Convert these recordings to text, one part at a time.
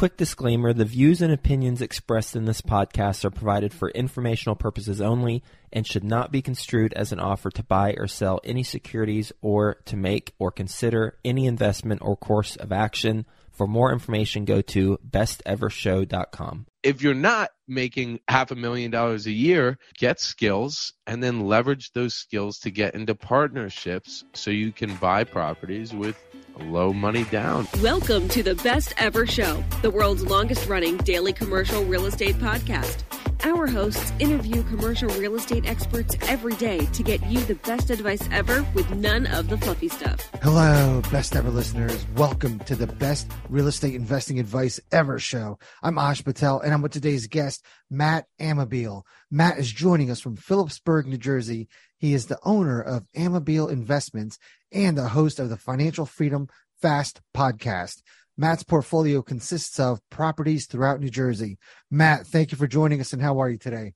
Quick disclaimer the views and opinions expressed in this podcast are provided for informational purposes only and should not be construed as an offer to buy or sell any securities or to make or consider any investment or course of action. For more information, go to bestevershow.com. If you're not making half a million dollars a year, get skills and then leverage those skills to get into partnerships so you can buy properties with low money down. Welcome to the Best Ever Show, the world's longest running daily commercial real estate podcast. Our hosts interview commercial real estate experts every day to get you the best advice ever with none of the fluffy stuff. Hello, best ever listeners. Welcome to the best real estate investing advice ever show. I'm Ash Patel and I'm with today's guest, Matt Amabile. Matt is joining us from Phillipsburg, New Jersey. He is the owner of Amabile Investments and the host of the Financial Freedom Fast podcast. Matt's portfolio consists of properties throughout New Jersey. Matt, thank you for joining us and how are you today?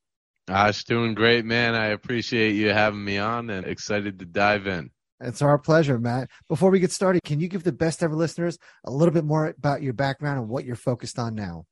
Ash, doing great, man. I appreciate you having me on and excited to dive in. It's our pleasure, Matt. Before we get started, can you give the best ever listeners a little bit more about your background and what you're focused on now?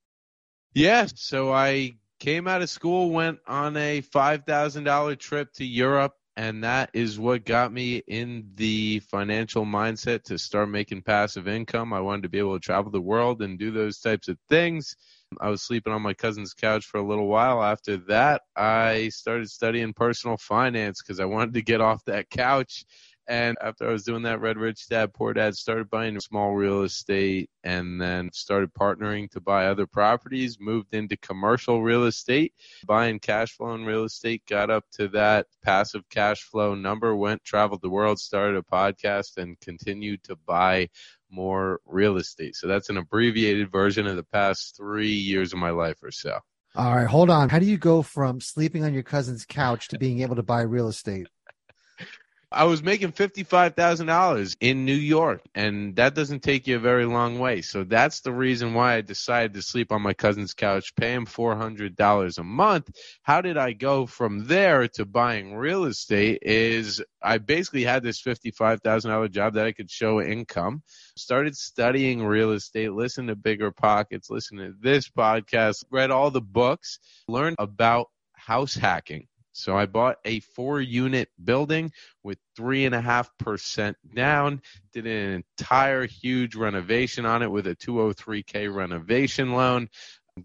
Yeah, so I came out of school, went on a $5,000 trip to Europe, and that is what got me in the financial mindset to start making passive income. I wanted to be able to travel the world and do those types of things. I was sleeping on my cousin's couch for a little while. After that, I started studying personal finance because I wanted to get off that couch and after I was doing that, Read Rich Dad Poor Dad started buying small real estate and then started partnering to buy other properties, moved into commercial real estate, buying cash flow in real estate, got up to that passive cash flow number, went, traveled the world, started a podcast, and continued to buy more real estate. So that's an abbreviated version of the past three years of my life or so. All right, hold on. How do you go from sleeping on your cousin's couch to being able to buy real estate? I was making $55,000 in New York, and that doesn't take you a very long way. So that's the reason why I decided to sleep on my cousin's couch, pay him $400 a month. How did I go from there to buying real estate? Is I basically had this $55,000 job that I could show income, started studying real estate, listened to Bigger Pockets, listened to this podcast, read all the books, learned about house hacking so I bought a four unit building with three and a half percent down, did an entire huge renovation on it with a 203k renovation loan.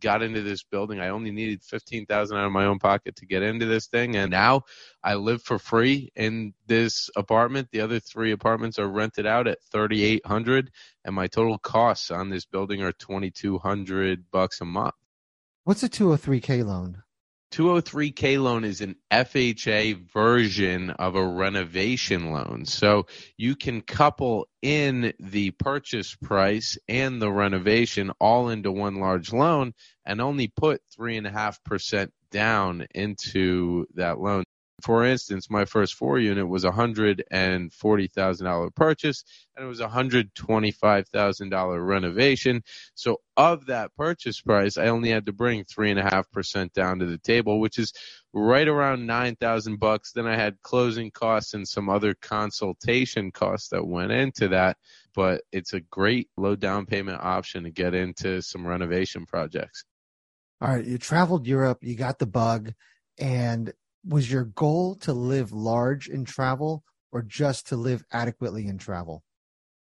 Got into this building. I only needed fifteen thousand out of my own pocket to get into this thing, and now I live for free in this apartment. The other three apartments are rented out at thirty eight hundred, and my total costs on this building are twenty two hundred bucks a month. What's a two hundred oh three k loan? 203k loan is an FHA version of a renovation loan. So you can couple in the purchase price and the renovation all into one large loan and only put 3.5% down into that loan. For instance, my first four unit was a hundred and forty thousand dollar purchase, and it was a hundred twenty five thousand dollar renovation. So of that purchase price, I only had to bring three and a half percent down to the table, which is right around nine thousand bucks. Then I had closing costs and some other consultation costs that went into that. But it's a great low down payment option to get into some renovation projects. All right, you traveled Europe, you got the bug, and was your goal to live large in travel or just to live adequately in travel?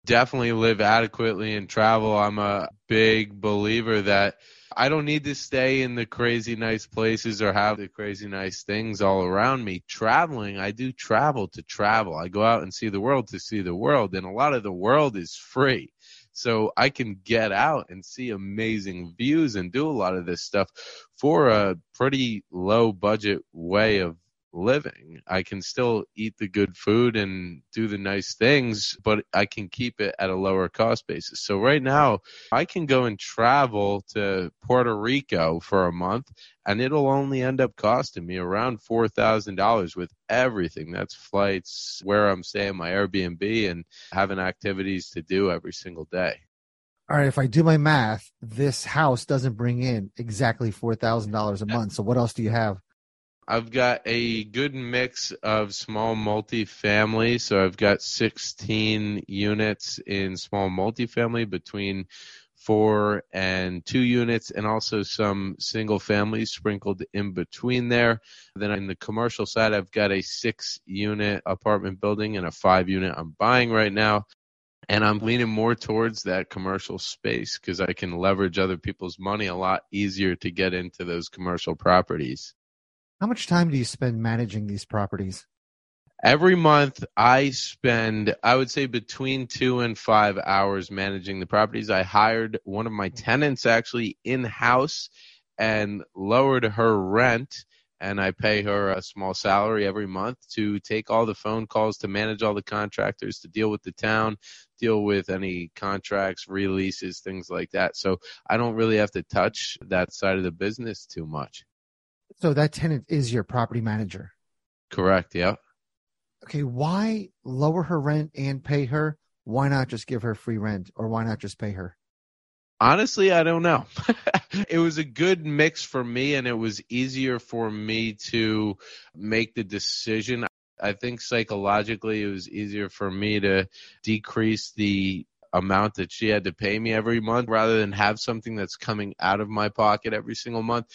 Definitely live adequately in travel. I'm a big believer that I don't need to stay in the crazy nice places or have the crazy nice things all around me. Traveling, I do travel to travel. I go out and see the world to see the world, and a lot of the world is free. So I can get out and see amazing views and do a lot of this stuff for a pretty low budget way of living. I can still eat the good food and do the nice things, but I can keep it at a lower cost basis. So right now, I can go and travel to Puerto Rico for a month and it'll only end up costing me around $4,000 with everything. That's flights, where I'm staying, my Airbnb and having activities to do every single day. All right, if I do my math, this house doesn't bring in exactly $4,000 a month. So what else do you have? I've got a good mix of small multifamily. So I've got 16 units in small multifamily between four and two units, and also some single families sprinkled in between there. Then on the commercial side, I've got a six unit apartment building and a five unit I'm buying right now. And I'm leaning more towards that commercial space because I can leverage other people's money a lot easier to get into those commercial properties. How much time do you spend managing these properties? Every month, I spend, I would say, between two and five hours managing the properties. I hired one of my tenants actually in house and lowered her rent and I pay her a small salary every month to take all the phone calls, to manage all the contractors, to deal with the town, deal with any contracts, releases, things like that. So I don't really have to touch that side of the business too much. So that tenant is your property manager. Correct. Yeah. Okay. Why lower her rent and pay her? Why not just give her free rent or why not just pay her? Honestly, I don't know. it was a good mix for me, and it was easier for me to make the decision. I think psychologically, it was easier for me to decrease the amount that she had to pay me every month rather than have something that's coming out of my pocket every single month.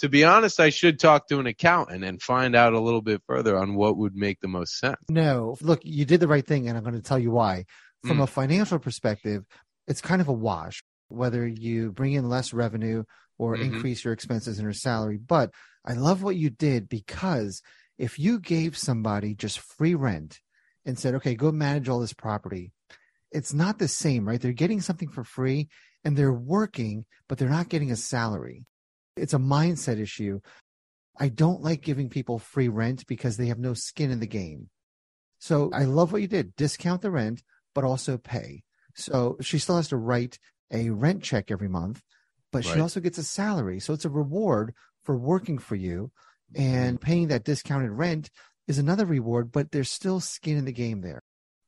To be honest, I should talk to an accountant and find out a little bit further on what would make the most sense. No, look, you did the right thing, and I'm going to tell you why. From mm. a financial perspective, it's kind of a wash whether you bring in less revenue or mm-hmm. increase your expenses in your salary. But I love what you did because if you gave somebody just free rent and said, okay, go manage all this property, it's not the same, right? They're getting something for free and they're working, but they're not getting a salary. It's a mindset issue. I don't like giving people free rent because they have no skin in the game. So I love what you did. Discount the rent, but also pay. So she still has to write a rent check every month, but right. she also gets a salary. So it's a reward for working for you and mm-hmm. paying that discounted rent is another reward, but there's still skin in the game there.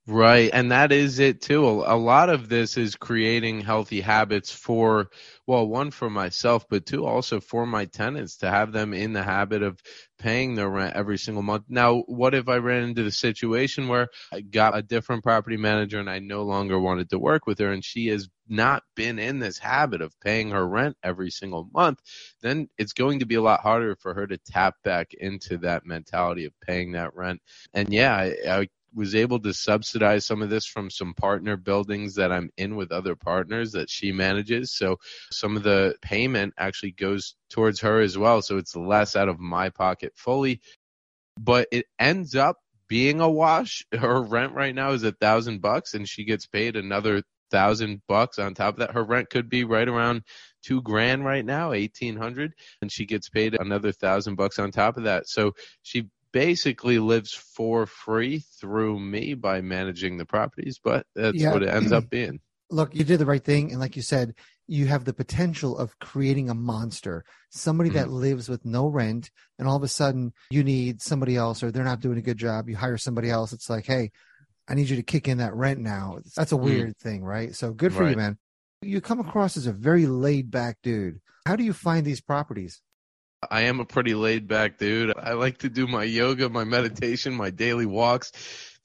Right. And that is it too. A lot of this is creating healthy habits for, well, one for myself, but two also for my tenants to have them in the habit of paying their rent every single month. Now, what if I ran into the situation where I got a different property manager and I no longer wanted to work with her and she has not been in this habit of paying her rent every single month, then it's going to be a lot harder for her to tap back into that mentality of paying that rent. And yeah, I, I was able to subsidize some of this from some partner buildings that I'm in with other partners that she manages. So some of the payment actually goes towards her as well. So it's less out of my pocket fully. But it ends up being a wash. Her rent right now is a thousand bucks and she gets paid another thousand bucks on top of that. Her rent could be right around two grand right now, eighteen hundred, and she gets paid another thousand bucks on top of that. So she basically lives for free through me by managing the properties, but that's yeah. what it ends up being. Look, you did the right thing. And like you said, you have the potential of creating a monster, somebody mm that lives with no rent. And all of a sudden you need somebody else or they're not doing a good job. You hire somebody else. It's like, hey, I need you to kick in that rent now. That's a mm. weird mm thing, right? So good for right. you, man. You come across as a very laid back dude. How do you find these properties? I am a pretty laid back dude. I like to do my yoga, my meditation, my daily walks,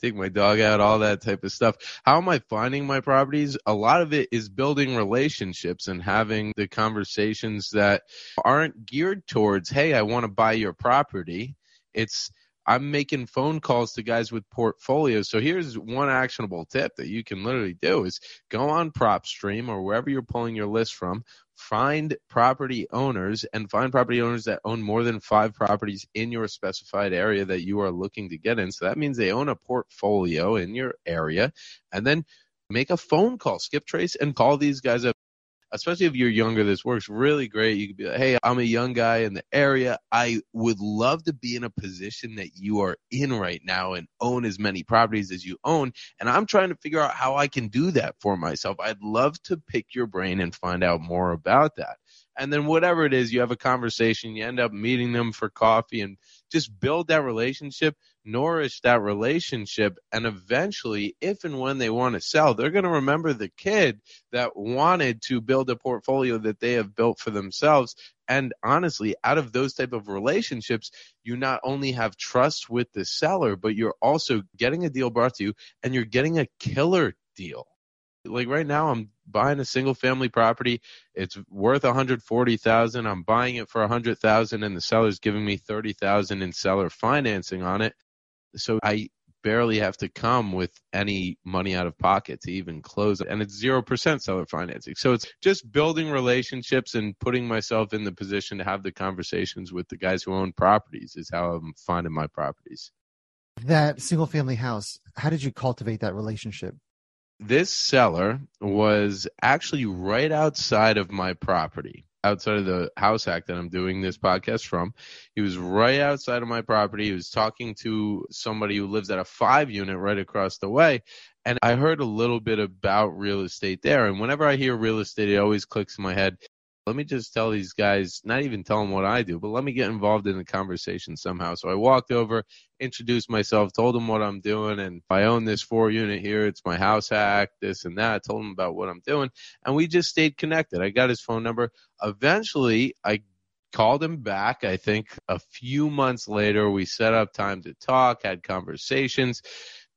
take my dog out, all that type of stuff. How am I finding my properties? A lot of it is building relationships and having the conversations that aren't geared towards, hey, I want to buy your property. It's, I'm making phone calls to guys with portfolios. So here's one actionable tip that you can literally do is go on PropStream or wherever you're pulling your list from, find property owners and find property owners that own more than five properties in your specified area that you are looking to get in. So that means they own a portfolio in your area and then make a phone call, skip trace and call these guys up especially if you're younger, this works really great. You could be like, hey, I'm a young guy in the area. I would love to be in a position that you are in right now and own as many properties as you own. And I'm trying to figure out how I can do that for myself. I'd love to pick your brain and find out more about that. And then whatever it is, you have a conversation, you end up meeting them for coffee and just build that relationship nourish that relationship and eventually if and when they want to sell they're going to remember the kid that wanted to build a portfolio that they have built for themselves. And honestly out of those type of relationships you not only have trust with the seller but you're also getting a deal brought to you and you're getting a killer deal Like right now, I'm buying a single family property. It's worth 140,000. I'm buying it for 100,000 and the seller's giving me 30,000 in seller financing on it. So I barely have to come with any money out of pocket to even close it. And it's 0% seller financing. So it's just building relationships and putting myself in the position to have the conversations with the guys who own properties is how I'm finding my properties. That single family house, how did you cultivate that relationship? This seller was actually right outside of my property outside of the house hack that I'm doing this podcast from. He was right outside of my property. He was talking to somebody who lives at a five unit right across the way. And I heard a little bit about real estate there. And whenever I hear real estate, it always clicks in my head let me just tell these guys, not even tell them what I do, but let me get involved in the conversation somehow. So I walked over, introduced myself, told them what I'm doing, and I own this four unit here. It's my house hack, this and that. I told him about what I'm doing, and we just stayed connected. I got his phone number. Eventually, I called him back. I think a few months later, we set up time to talk, had conversations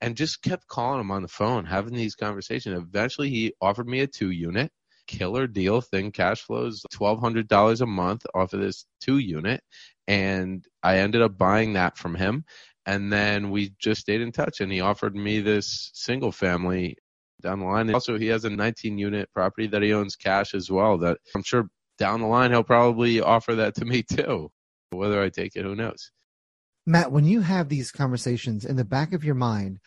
and just kept calling him on the phone, having these conversations. Eventually, he offered me a two unit killer deal thing. Cash flows $1,200 a month off of this two unit. And I ended up buying that from him. And then we just stayed in touch and he offered me this single family down the line. Also, he has a 19 unit property that he owns cash as well that I'm sure down the line he'll probably offer that to me too. Whether I take it, who knows? Matt, when you have these conversations in the back of your mind,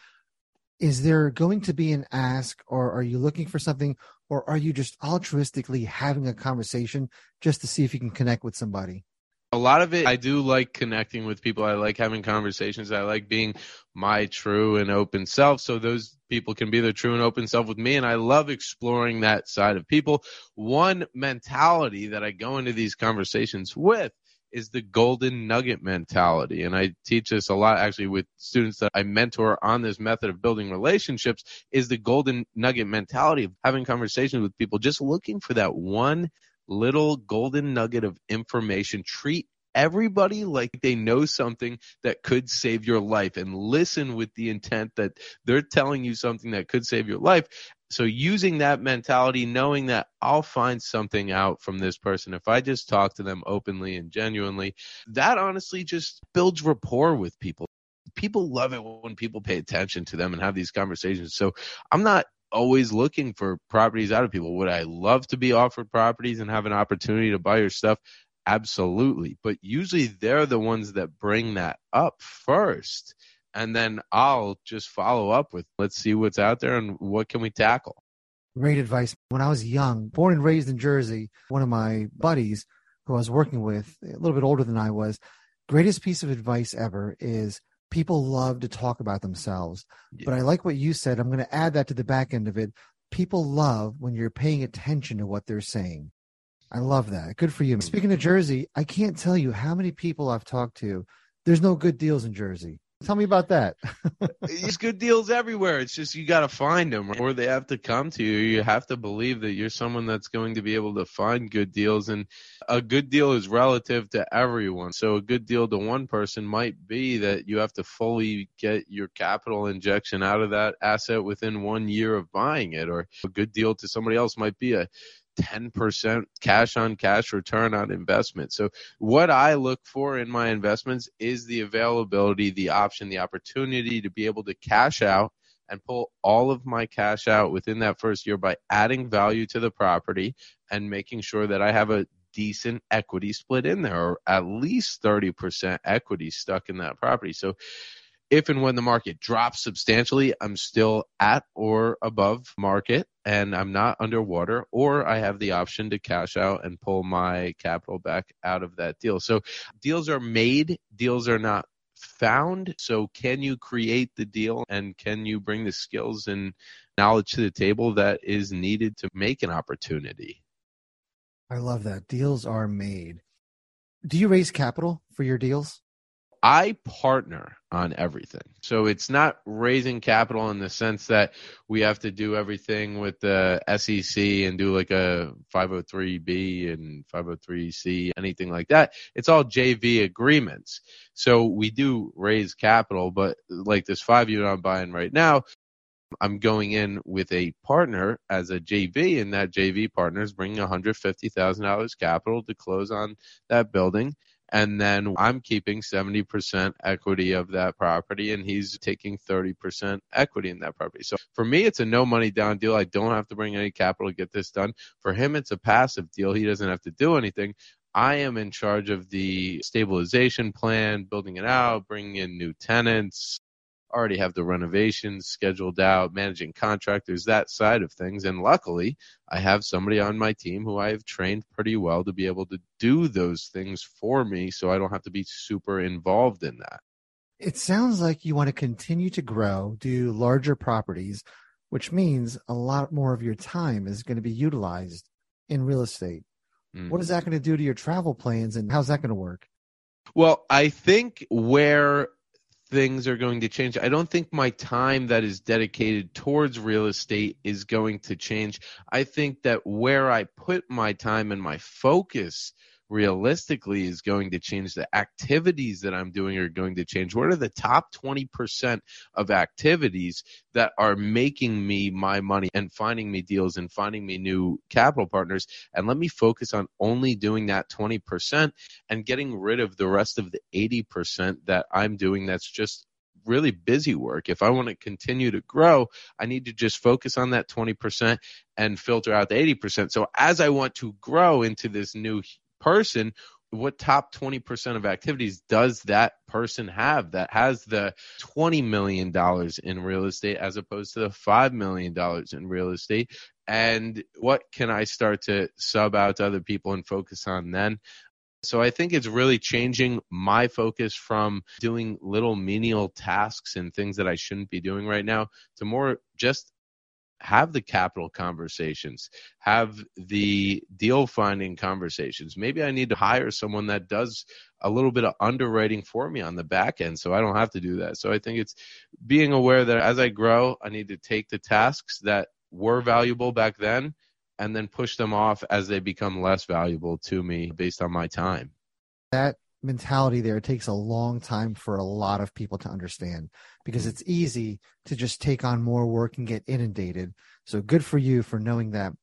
is there going to be an ask or are you looking for something or are you just altruistically having a conversation just to see if you can connect with somebody? A lot of it, I do like connecting with people. I like having conversations. I like being my true and open self. So those people can be their true and open self with me. And I love exploring that side of people. One mentality that I go into these conversations with is the golden nugget mentality. And I teach this a lot actually with students that I mentor on this method of building relationships is the golden nugget mentality of having conversations with people, just looking for that one little golden nugget of information. Treat everybody like they know something that could save your life and listen with the intent that they're telling you something that could save your life so using that mentality, knowing that I'll find something out from this person if I just talk to them openly and genuinely, that honestly just builds rapport with people. People love it when people pay attention to them and have these conversations. So I'm not always looking for properties out of people. Would I love to be offered properties and have an opportunity to buy your stuff? Absolutely. But usually they're the ones that bring that up first and then I'll just follow up with let's see what's out there and what can we tackle. Great advice. When I was young, born and raised in Jersey, one of my buddies who I was working with, a little bit older than I was, greatest piece of advice ever is people love to talk about themselves. Yeah. But I like what you said. I'm going to add that to the back end of it. People love when you're paying attention to what they're saying. I love that. Good for you. Speaking of Jersey, I can't tell you how many people I've talked to. There's no good deals in Jersey. Tell me about that. There's good deals everywhere. It's just you got to find them, or they have to come to you. You have to believe that you're someone that's going to be able to find good deals, and a good deal is relative to everyone. So a good deal to one person might be that you have to fully get your capital injection out of that asset within one year of buying it, or a good deal to somebody else might be a 10% cash on cash return on investment. So what I look for in my investments is the availability, the option, the opportunity to be able to cash out and pull all of my cash out within that first year by adding value to the property and making sure that I have a decent equity split in there or at least 30% equity stuck in that property. So if and when the market drops substantially, I'm still at or above market and I'm not underwater, or I have the option to cash out and pull my capital back out of that deal. So deals are made, deals are not found. So can you create the deal and can you bring the skills and knowledge to the table that is needed to make an opportunity? I love that. Deals are made. Do you raise capital for your deals? I partner on everything. So it's not raising capital in the sense that we have to do everything with the SEC and do like a 503B and 503C, anything like that. It's all JV agreements. So we do raise capital, but like this five unit I'm buying right now, I'm going in with a partner as a JV, and that JV partner is bringing $150,000 capital to close on that building. And then I'm keeping 70% equity of that property, and he's taking 30% equity in that property. So for me, it's a no money down deal. I don't have to bring any capital to get this done. For him, it's a passive deal. He doesn't have to do anything. I am in charge of the stabilization plan, building it out, bringing in new tenants, already have the renovations scheduled out, managing contractors, that side of things. And luckily, I have somebody on my team who I have trained pretty well to be able to do those things for me so I don't have to be super involved in that. It sounds like you want to continue to grow, do larger properties, which means a lot more of your time is going to be utilized in real estate. Mm. What is that going to do to your travel plans and how's that going to work? Well, I think where things are going to change. I don't think my time that is dedicated towards real estate is going to change. I think that where I put my time and my focus realistically is going to change. The activities that I'm doing are going to change. What are the top 20% of activities that are making me my money and finding me deals and finding me new capital partners? And let me focus on only doing that 20% and getting rid of the rest of the 80% that I'm doing that's just really busy work. If I want to continue to grow, I need to just focus on that 20% and filter out the 80%. So as I want to grow into this new person what top 20% of activities does that person have that has the $20 million in real estate as opposed to the $5 million in real estate? And what can I start to sub out to other people and focus on then? So I think it's really changing my focus from doing little menial tasks and things that I shouldn't be doing right now to more just have the capital conversations, have the deal finding conversations. Maybe I need to hire someone that does a little bit of underwriting for me on the back end so I don't have to do that. So I think it's being aware that as I grow, I need to take the tasks that were valuable back then and then push them off as they become less valuable to me based on my time. That mentality there it takes a long time for a lot of people to understand because mm-hmm. it's easy to just take on more work and get inundated. So good for you for knowing that.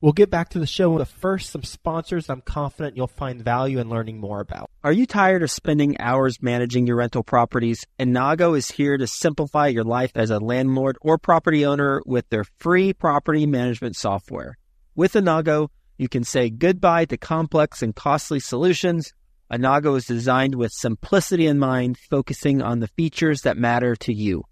We'll get back to the show. But first, some sponsors I'm confident you'll find value in learning more about. Are you tired of spending hours managing your rental properties? Innago is here to simplify your life as a landlord or property owner with their free property management software. With Innago, you can say goodbye to complex and costly solutions Innago is designed with simplicity in mind, focusing on the features that matter to you.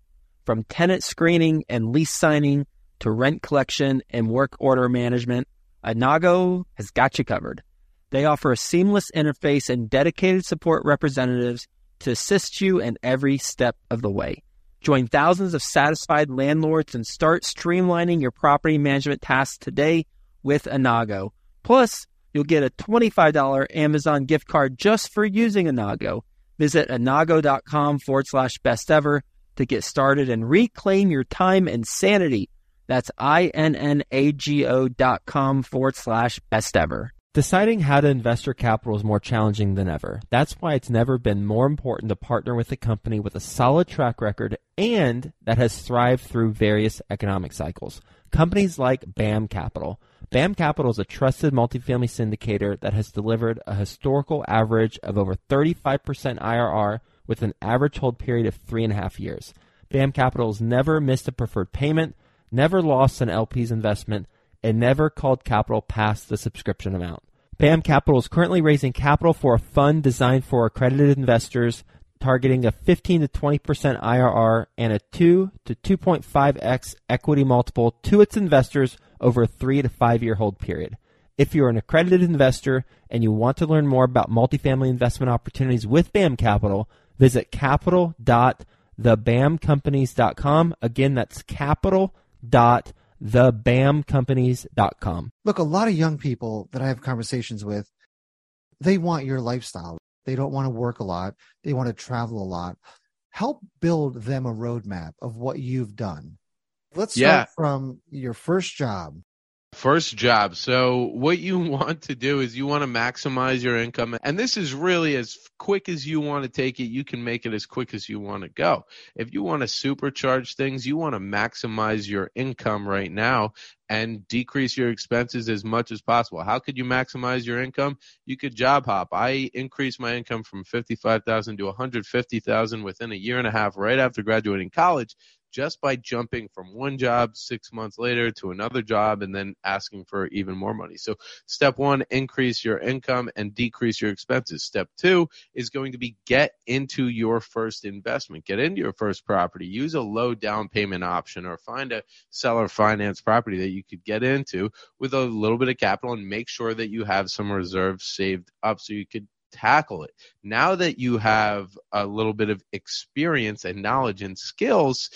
From tenant screening and lease signing to rent collection and work order management, Innago has got you covered. They offer a seamless interface and dedicated support representatives to assist you in every step of the way. Join thousands of satisfied landlords and start streamlining your property management tasks today with Innago. Plus, you'll get a $25 Amazon gift card just for using Innago. Visit innago.com forward slash best ever to get started and reclaim your time and sanity. That's I-N-N-A-G-O dot com forward slash best ever. Deciding how to invest your capital is more challenging than ever. That's why it's never been more important to partner with a company with a solid track record and that has thrived through various economic cycles. Companies like BAM Capital. BAM Capital is a trusted multifamily syndicator that has delivered a historical average of over 35% IRR with an average hold period of three and a half years. BAM Capital has never missed a preferred payment, never lost an LP's investment, and never called capital past the subscription amount. BAM Capital is currently raising capital for a fund designed for accredited investors targeting a 15 to 20% IRR and a 2 to 2.5x equity multiple to its investors over a three to five year hold period. If you're an accredited investor and you want to learn more about multifamily investment opportunities with BAM Capital, visit capital.thebamcompanies.com. Again, that's capital.thebamcompanies.com. Look, a lot of young people that I have conversations with, they want your lifestyle. They don't want to work a lot. They want to travel a lot. Help build them a roadmap of what you've done Let's start yeah. from your first job. First job. So what you want to do is you want to maximize your income. And this is really as quick as you want to take it. You can make it as quick as you want to go. If you want to supercharge things, you want to maximize your income right now and decrease your expenses as much as possible. How could you maximize your income? You could job hop. I increased my income from 55,000 to 150,000 within a year and a half right after graduating college just by jumping from one job six months later to another job and then asking for even more money. So step one, increase your income and decrease your expenses. Step two is going to be get into your first investment, get into your first property, use a low down payment option or find a seller finance property that you could get into with a little bit of capital and make sure that you have some reserves saved up so you could tackle it. Now that you have a little bit of experience and knowledge and skills,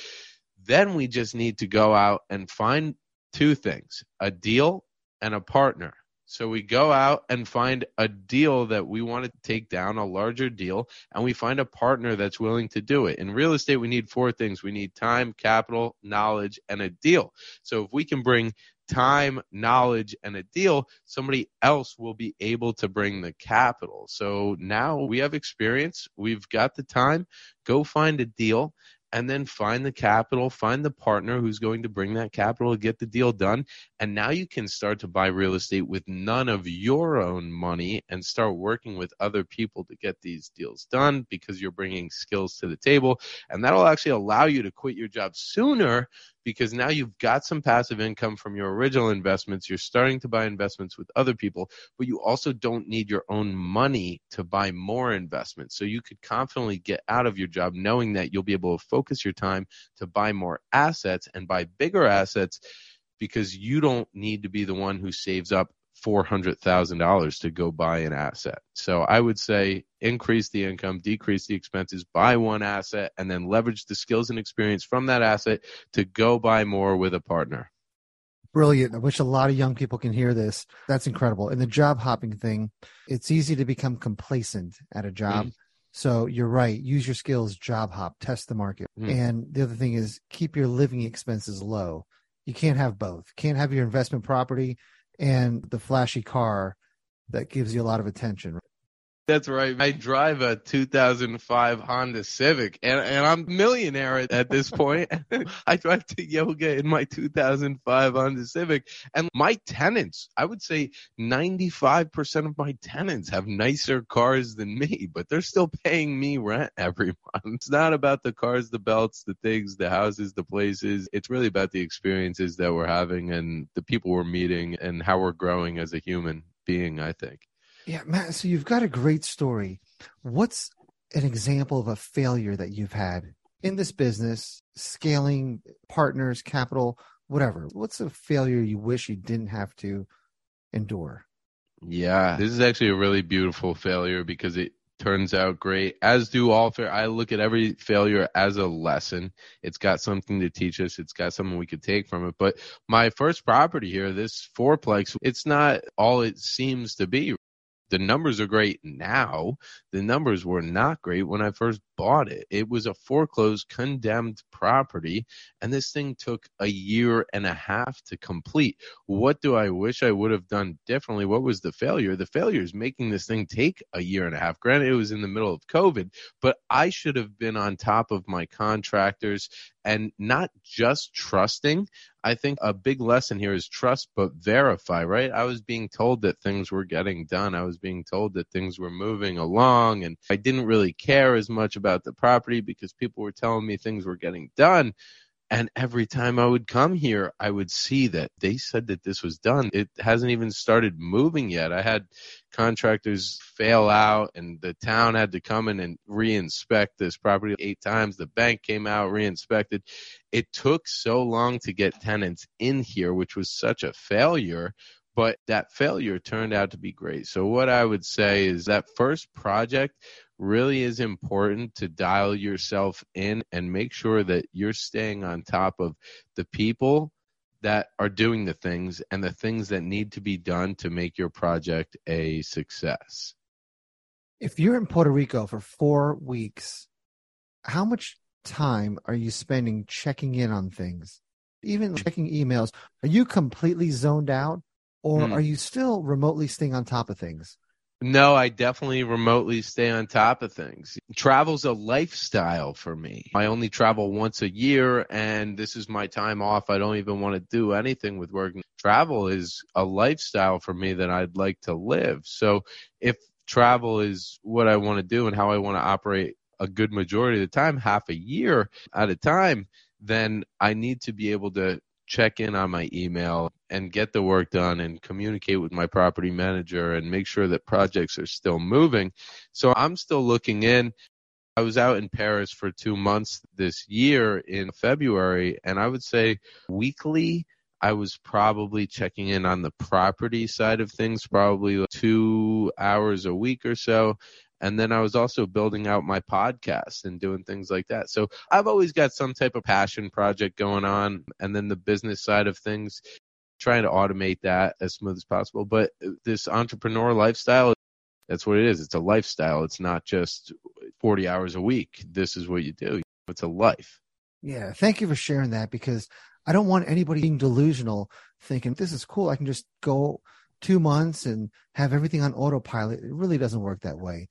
then we just need to go out and find two things a deal and a partner. So we go out and find a deal that we want to take down, a larger deal, and we find a partner that's willing to do it. In real estate, we need four things we need time, capital, knowledge, and a deal. So if we can bring time, knowledge, and a deal, somebody else will be able to bring the capital. So now we have experience, we've got the time, go find a deal and then find the capital, find the partner who's going to bring that capital to get the deal done. And now you can start to buy real estate with none of your own money and start working with other people to get these deals done because you're bringing skills to the table. And that'll actually allow you to quit your job sooner because now you've got some passive income from your original investments. You're starting to buy investments with other people, but you also don't need your own money to buy more investments. So you could confidently get out of your job knowing that you'll be able to focus your time to buy more assets and buy bigger assets because you don't need to be the one who saves up $400,000 to go buy an asset. So I would say increase the income, decrease the expenses, buy one asset, and then leverage the skills and experience from that asset to go buy more with a partner. Brilliant. I wish a lot of young people can hear this. That's incredible. And the job hopping thing, it's easy to become complacent at a job. Mm. So you're right. Use your skills, job hop, test the market. Mm. And the other thing is keep your living expenses low. You can't have both. Can't have your investment property and the flashy car that gives you a lot of attention. That's right. I drive a 2005 Honda Civic, and, and I'm a millionaire at this point. I drive to yoga in my 2005 Honda Civic, and my tenants, I would say 95% of my tenants have nicer cars than me, but they're still paying me rent every month. It's not about the cars, the belts, the things, the houses, the places. It's really about the experiences that we're having and the people we're meeting and how we're growing as a human being, I think. Yeah, Matt. So you've got a great story. What's an example of a failure that you've had in this business, scaling partners, capital, whatever? What's a failure you wish you didn't have to endure? Yeah, this is actually a really beautiful failure because it turns out great. As do all fair. I look at every failure as a lesson. It's got something to teach us. It's got something we could take from it. But my first property here, this fourplex, it's not all it seems to be the numbers are great now. The numbers were not great when I first bought it. It was a foreclosed, condemned property, and this thing took a year and a half to complete. What do I wish I would have done differently? What was the failure? The failure is making this thing take a year and a half. Granted, it was in the middle of COVID, but I should have been on top of my contractors and not just trusting. I think a big lesson here is trust but verify, right? I was being told that things were getting done. I was being told that things were moving along and I didn't really care as much about the property because people were telling me things were getting done. And every time I would come here, I would see that they said that this was done. It hasn't even started moving yet. I had contractors fail out and the town had to come in and re-inspect this property eight times. The bank came out, re-inspected. It took so long to get tenants in here, which was such a failure but that failure turned out to be great. So what I would say is that first project really is important to dial yourself in and make sure that you're staying on top of the people that are doing the things and the things that need to be done to make your project a success. If you're in Puerto Rico for four weeks, how much time are you spending checking in on things? even checking emails, are you completely zoned out or Hmm. are you still remotely staying on top of things? No, I definitely remotely stay on top of things. Travel's a lifestyle for me. I only travel once a year and this is my time off. I don't even want to do anything with work. Travel is a lifestyle for me that I'd like to live. So if travel is what I want to do and how I want to operate a good majority of the time, half a year at a time, then I need to be able to check in on my email and get the work done and communicate with my property manager and make sure that projects are still moving. So I'm still looking in. I was out in Paris for two months this year in February, and I would say weekly, I was probably checking in on the property side of things, probably two hours a week or so. And then I was also building out my podcast and doing things like that. So I've always got some type of passion project going on. And then the business side of things, trying to automate that as smooth as possible. But uh, this entrepreneur lifestyle, that's what it is. It's a lifestyle. It's not just 40 hours a week. This is what you do. It's a life. Yeah. Thank you for sharing that because I don't want anybody being delusional thinking this is cool. I can just go two months and have everything on autopilot. It really doesn't work that way.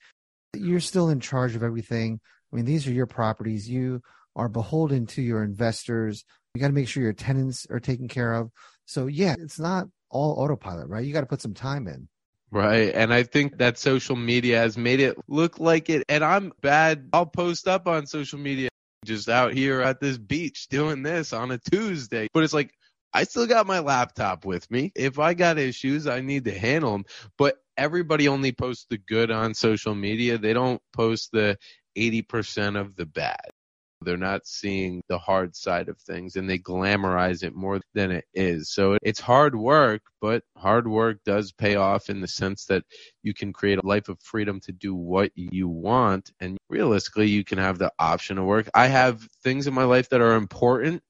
You're still in charge of everything. I mean, these are your properties. You are beholden to your investors. You got to make sure your tenants are taken care of. So yeah, it's not all autopilot, right? You got to put some time in. Right. And I think that social media has made it look like it. And I'm bad. I'll post up on social media just out here at this beach doing this on a Tuesday. But it's like, I still got my laptop with me. If I got issues, I need to handle them. But everybody only posts the good on social media. They don't post the 80% of the bad. They're not seeing the hard side of things and they glamorize it more than it is. So it's hard work, but hard work does pay off in the sense that you can create a life of freedom to do what you want. And realistically, you can have the option of work. I have things in my life that are important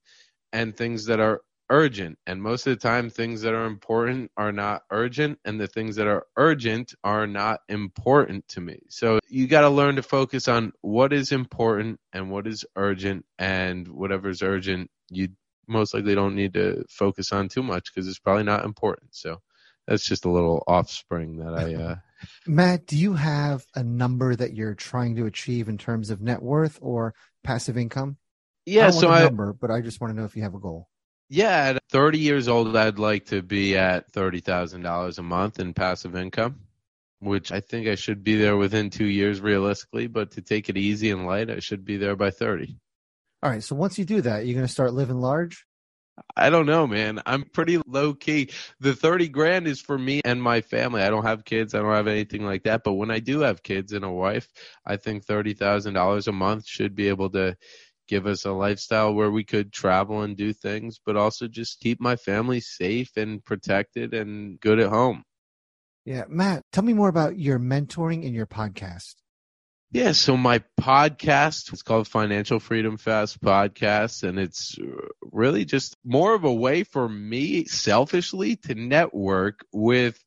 and things that are urgent. And most of the time, things that are important are not urgent, and the things that are urgent are not important to me. So you got to learn to focus on what is important and what is urgent, and whatever's urgent, you most likely don't need to focus on too much because it's probably not important. So that's just a little offspring that I. Uh, Matt, do you have a number that you're trying to achieve in terms of net worth or passive income? I yeah, don't so I. number, but I just want to know if you have a goal. Yeah, at 30 years old, I'd like to be at $30,000 a month in passive income, which I think I should be there within two years realistically. But to take it easy and light, I should be there by 30. All right. So once you do that, you're going to start living large. I don't know, man. I'm pretty low key. The 30 grand is for me and my family. I don't have kids. I don't have anything like that. But when I do have kids and a wife, I think $30,000 a month should be able to give us a lifestyle where we could travel and do things, but also just keep my family safe and protected and good at home. Yeah. Matt, tell me more about your mentoring and your podcast. Yeah, so my podcast is called Financial Freedom Fast Podcast, and it's really just more of a way for me selfishly to network with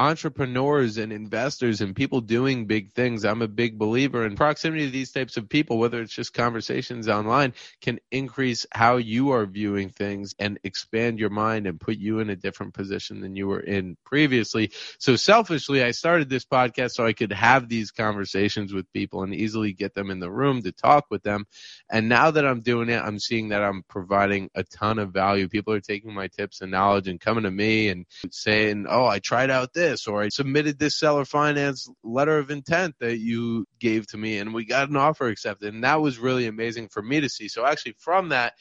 entrepreneurs and investors and people doing big things. I'm a big believer in proximity to these types of people, whether it's just conversations online, can increase how you are viewing things and expand your mind and put you in a different position than you were in previously. So selfishly, I started this podcast so I could have these conversations with people and easily get them in the room to talk with them. And now that I'm doing it, I'm seeing that I'm providing a ton of value. People are taking my tips and knowledge and coming to me and saying, Oh, I tried out this or I submitted this seller finance letter of intent that you gave to me and we got an offer accepted. And that was really amazing for me to see. So actually from that,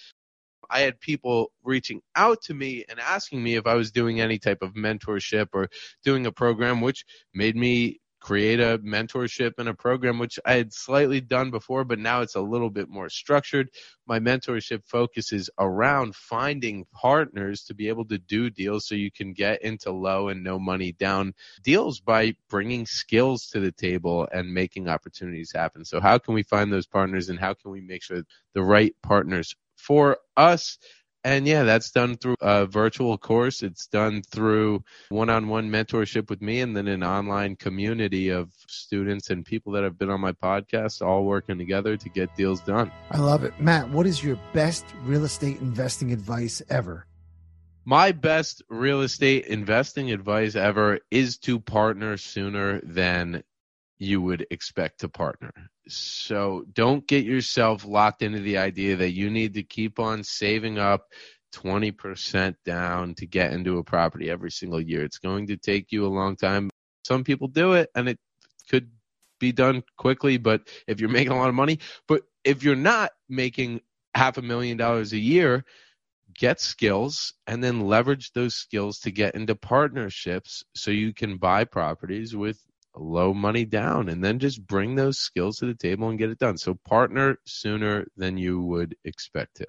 I had people reaching out to me and asking me if I was doing any type of mentorship or doing a program, which made me create a mentorship and a program, which I had slightly done before, but now it's a little bit more structured. My mentorship focuses around finding partners to be able to do deals so you can get into low and no money down deals by bringing skills to the table and making opportunities happen. So, how can we find those partners and how can we make sure the right partners for us? And yeah, that's done through a virtual course. It's done through one on one mentorship with me and then an online community of students and people that have been on my podcast all working together to get deals done. I love it. Matt, what is your best real estate investing advice ever? My best real estate investing advice ever is to partner sooner than you would expect to partner. So don't get yourself locked into the idea that you need to keep on saving up 20% down to get into a property every single year. It's going to take you a long time. Some people do it and it could be done quickly, but if you're making a lot of money, but if you're not making half a million dollars a year, get skills and then leverage those skills to get into partnerships so you can buy properties with low money down and then just bring those skills to the table and get it done. So partner sooner than you would expect to.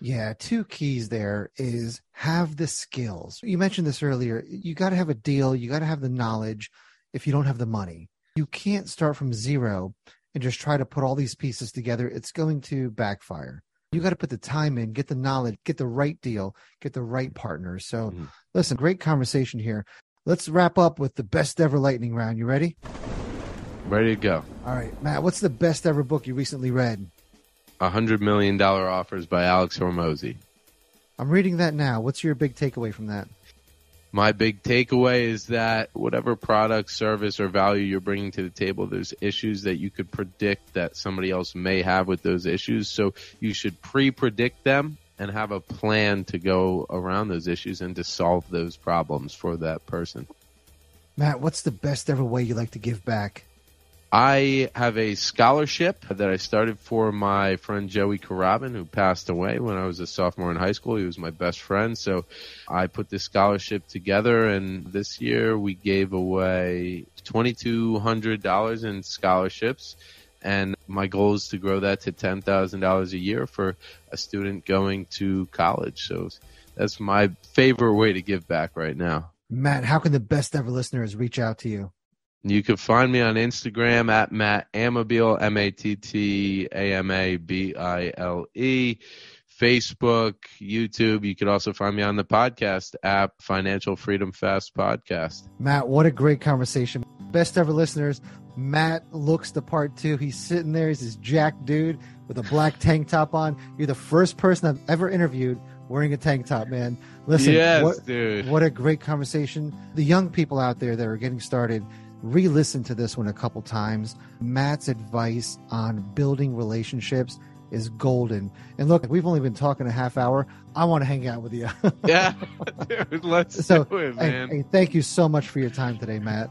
Yeah, two keys there is have the skills. You mentioned this earlier. You got to have a deal, you got to have the knowledge if you don't have the money. You can't start from zero and just try to put all these pieces together. It's going to backfire. You got to put the time in, get the knowledge, get the right deal, get the right partners. So, mm-hmm. listen, great conversation here. Let's wrap up with the best ever lightning round. You ready? Ready to go. All right, Matt. What's the best ever book you recently read? A hundred million dollar offers by Alex Hormozi. I'm reading that now. What's your big takeaway from that? My big takeaway is that whatever product, service, or value you're bringing to the table, there's issues that you could predict that somebody else may have with those issues. So you should pre-predict them and have a plan to go around those issues and to solve those problems for that person. Matt, what's the best ever way you like to give back? I have a scholarship that I started for my friend Joey Carabin, who passed away when I was a sophomore in high school. He was my best friend. So I put this scholarship together, and this year we gave away $2,200 in scholarships and my goal is to grow that to ten thousand dollars a year for a student going to college. So that's my favorite way to give back right now. Matt, how can the best ever listeners reach out to you? You can find me on Instagram at Matt Amabile, M A T T A M A B I L E. Facebook, YouTube. You could also find me on the podcast app, Financial Freedom Fast Podcast. Matt, what a great conversation. Best ever listeners. Matt looks the part too. He's sitting there. He's this jack dude with a black tank top on. You're the first person I've ever interviewed wearing a tank top, man. Listen, yes, what, dude. what a great conversation. The young people out there that are getting started, re listen to this one a couple times. Matt's advice on building relationships is golden. And look, we've only been talking a half hour. I want to hang out with you. yeah, dude, let's so, do it, man. Hey, hey, thank you so much for your time today, Matt.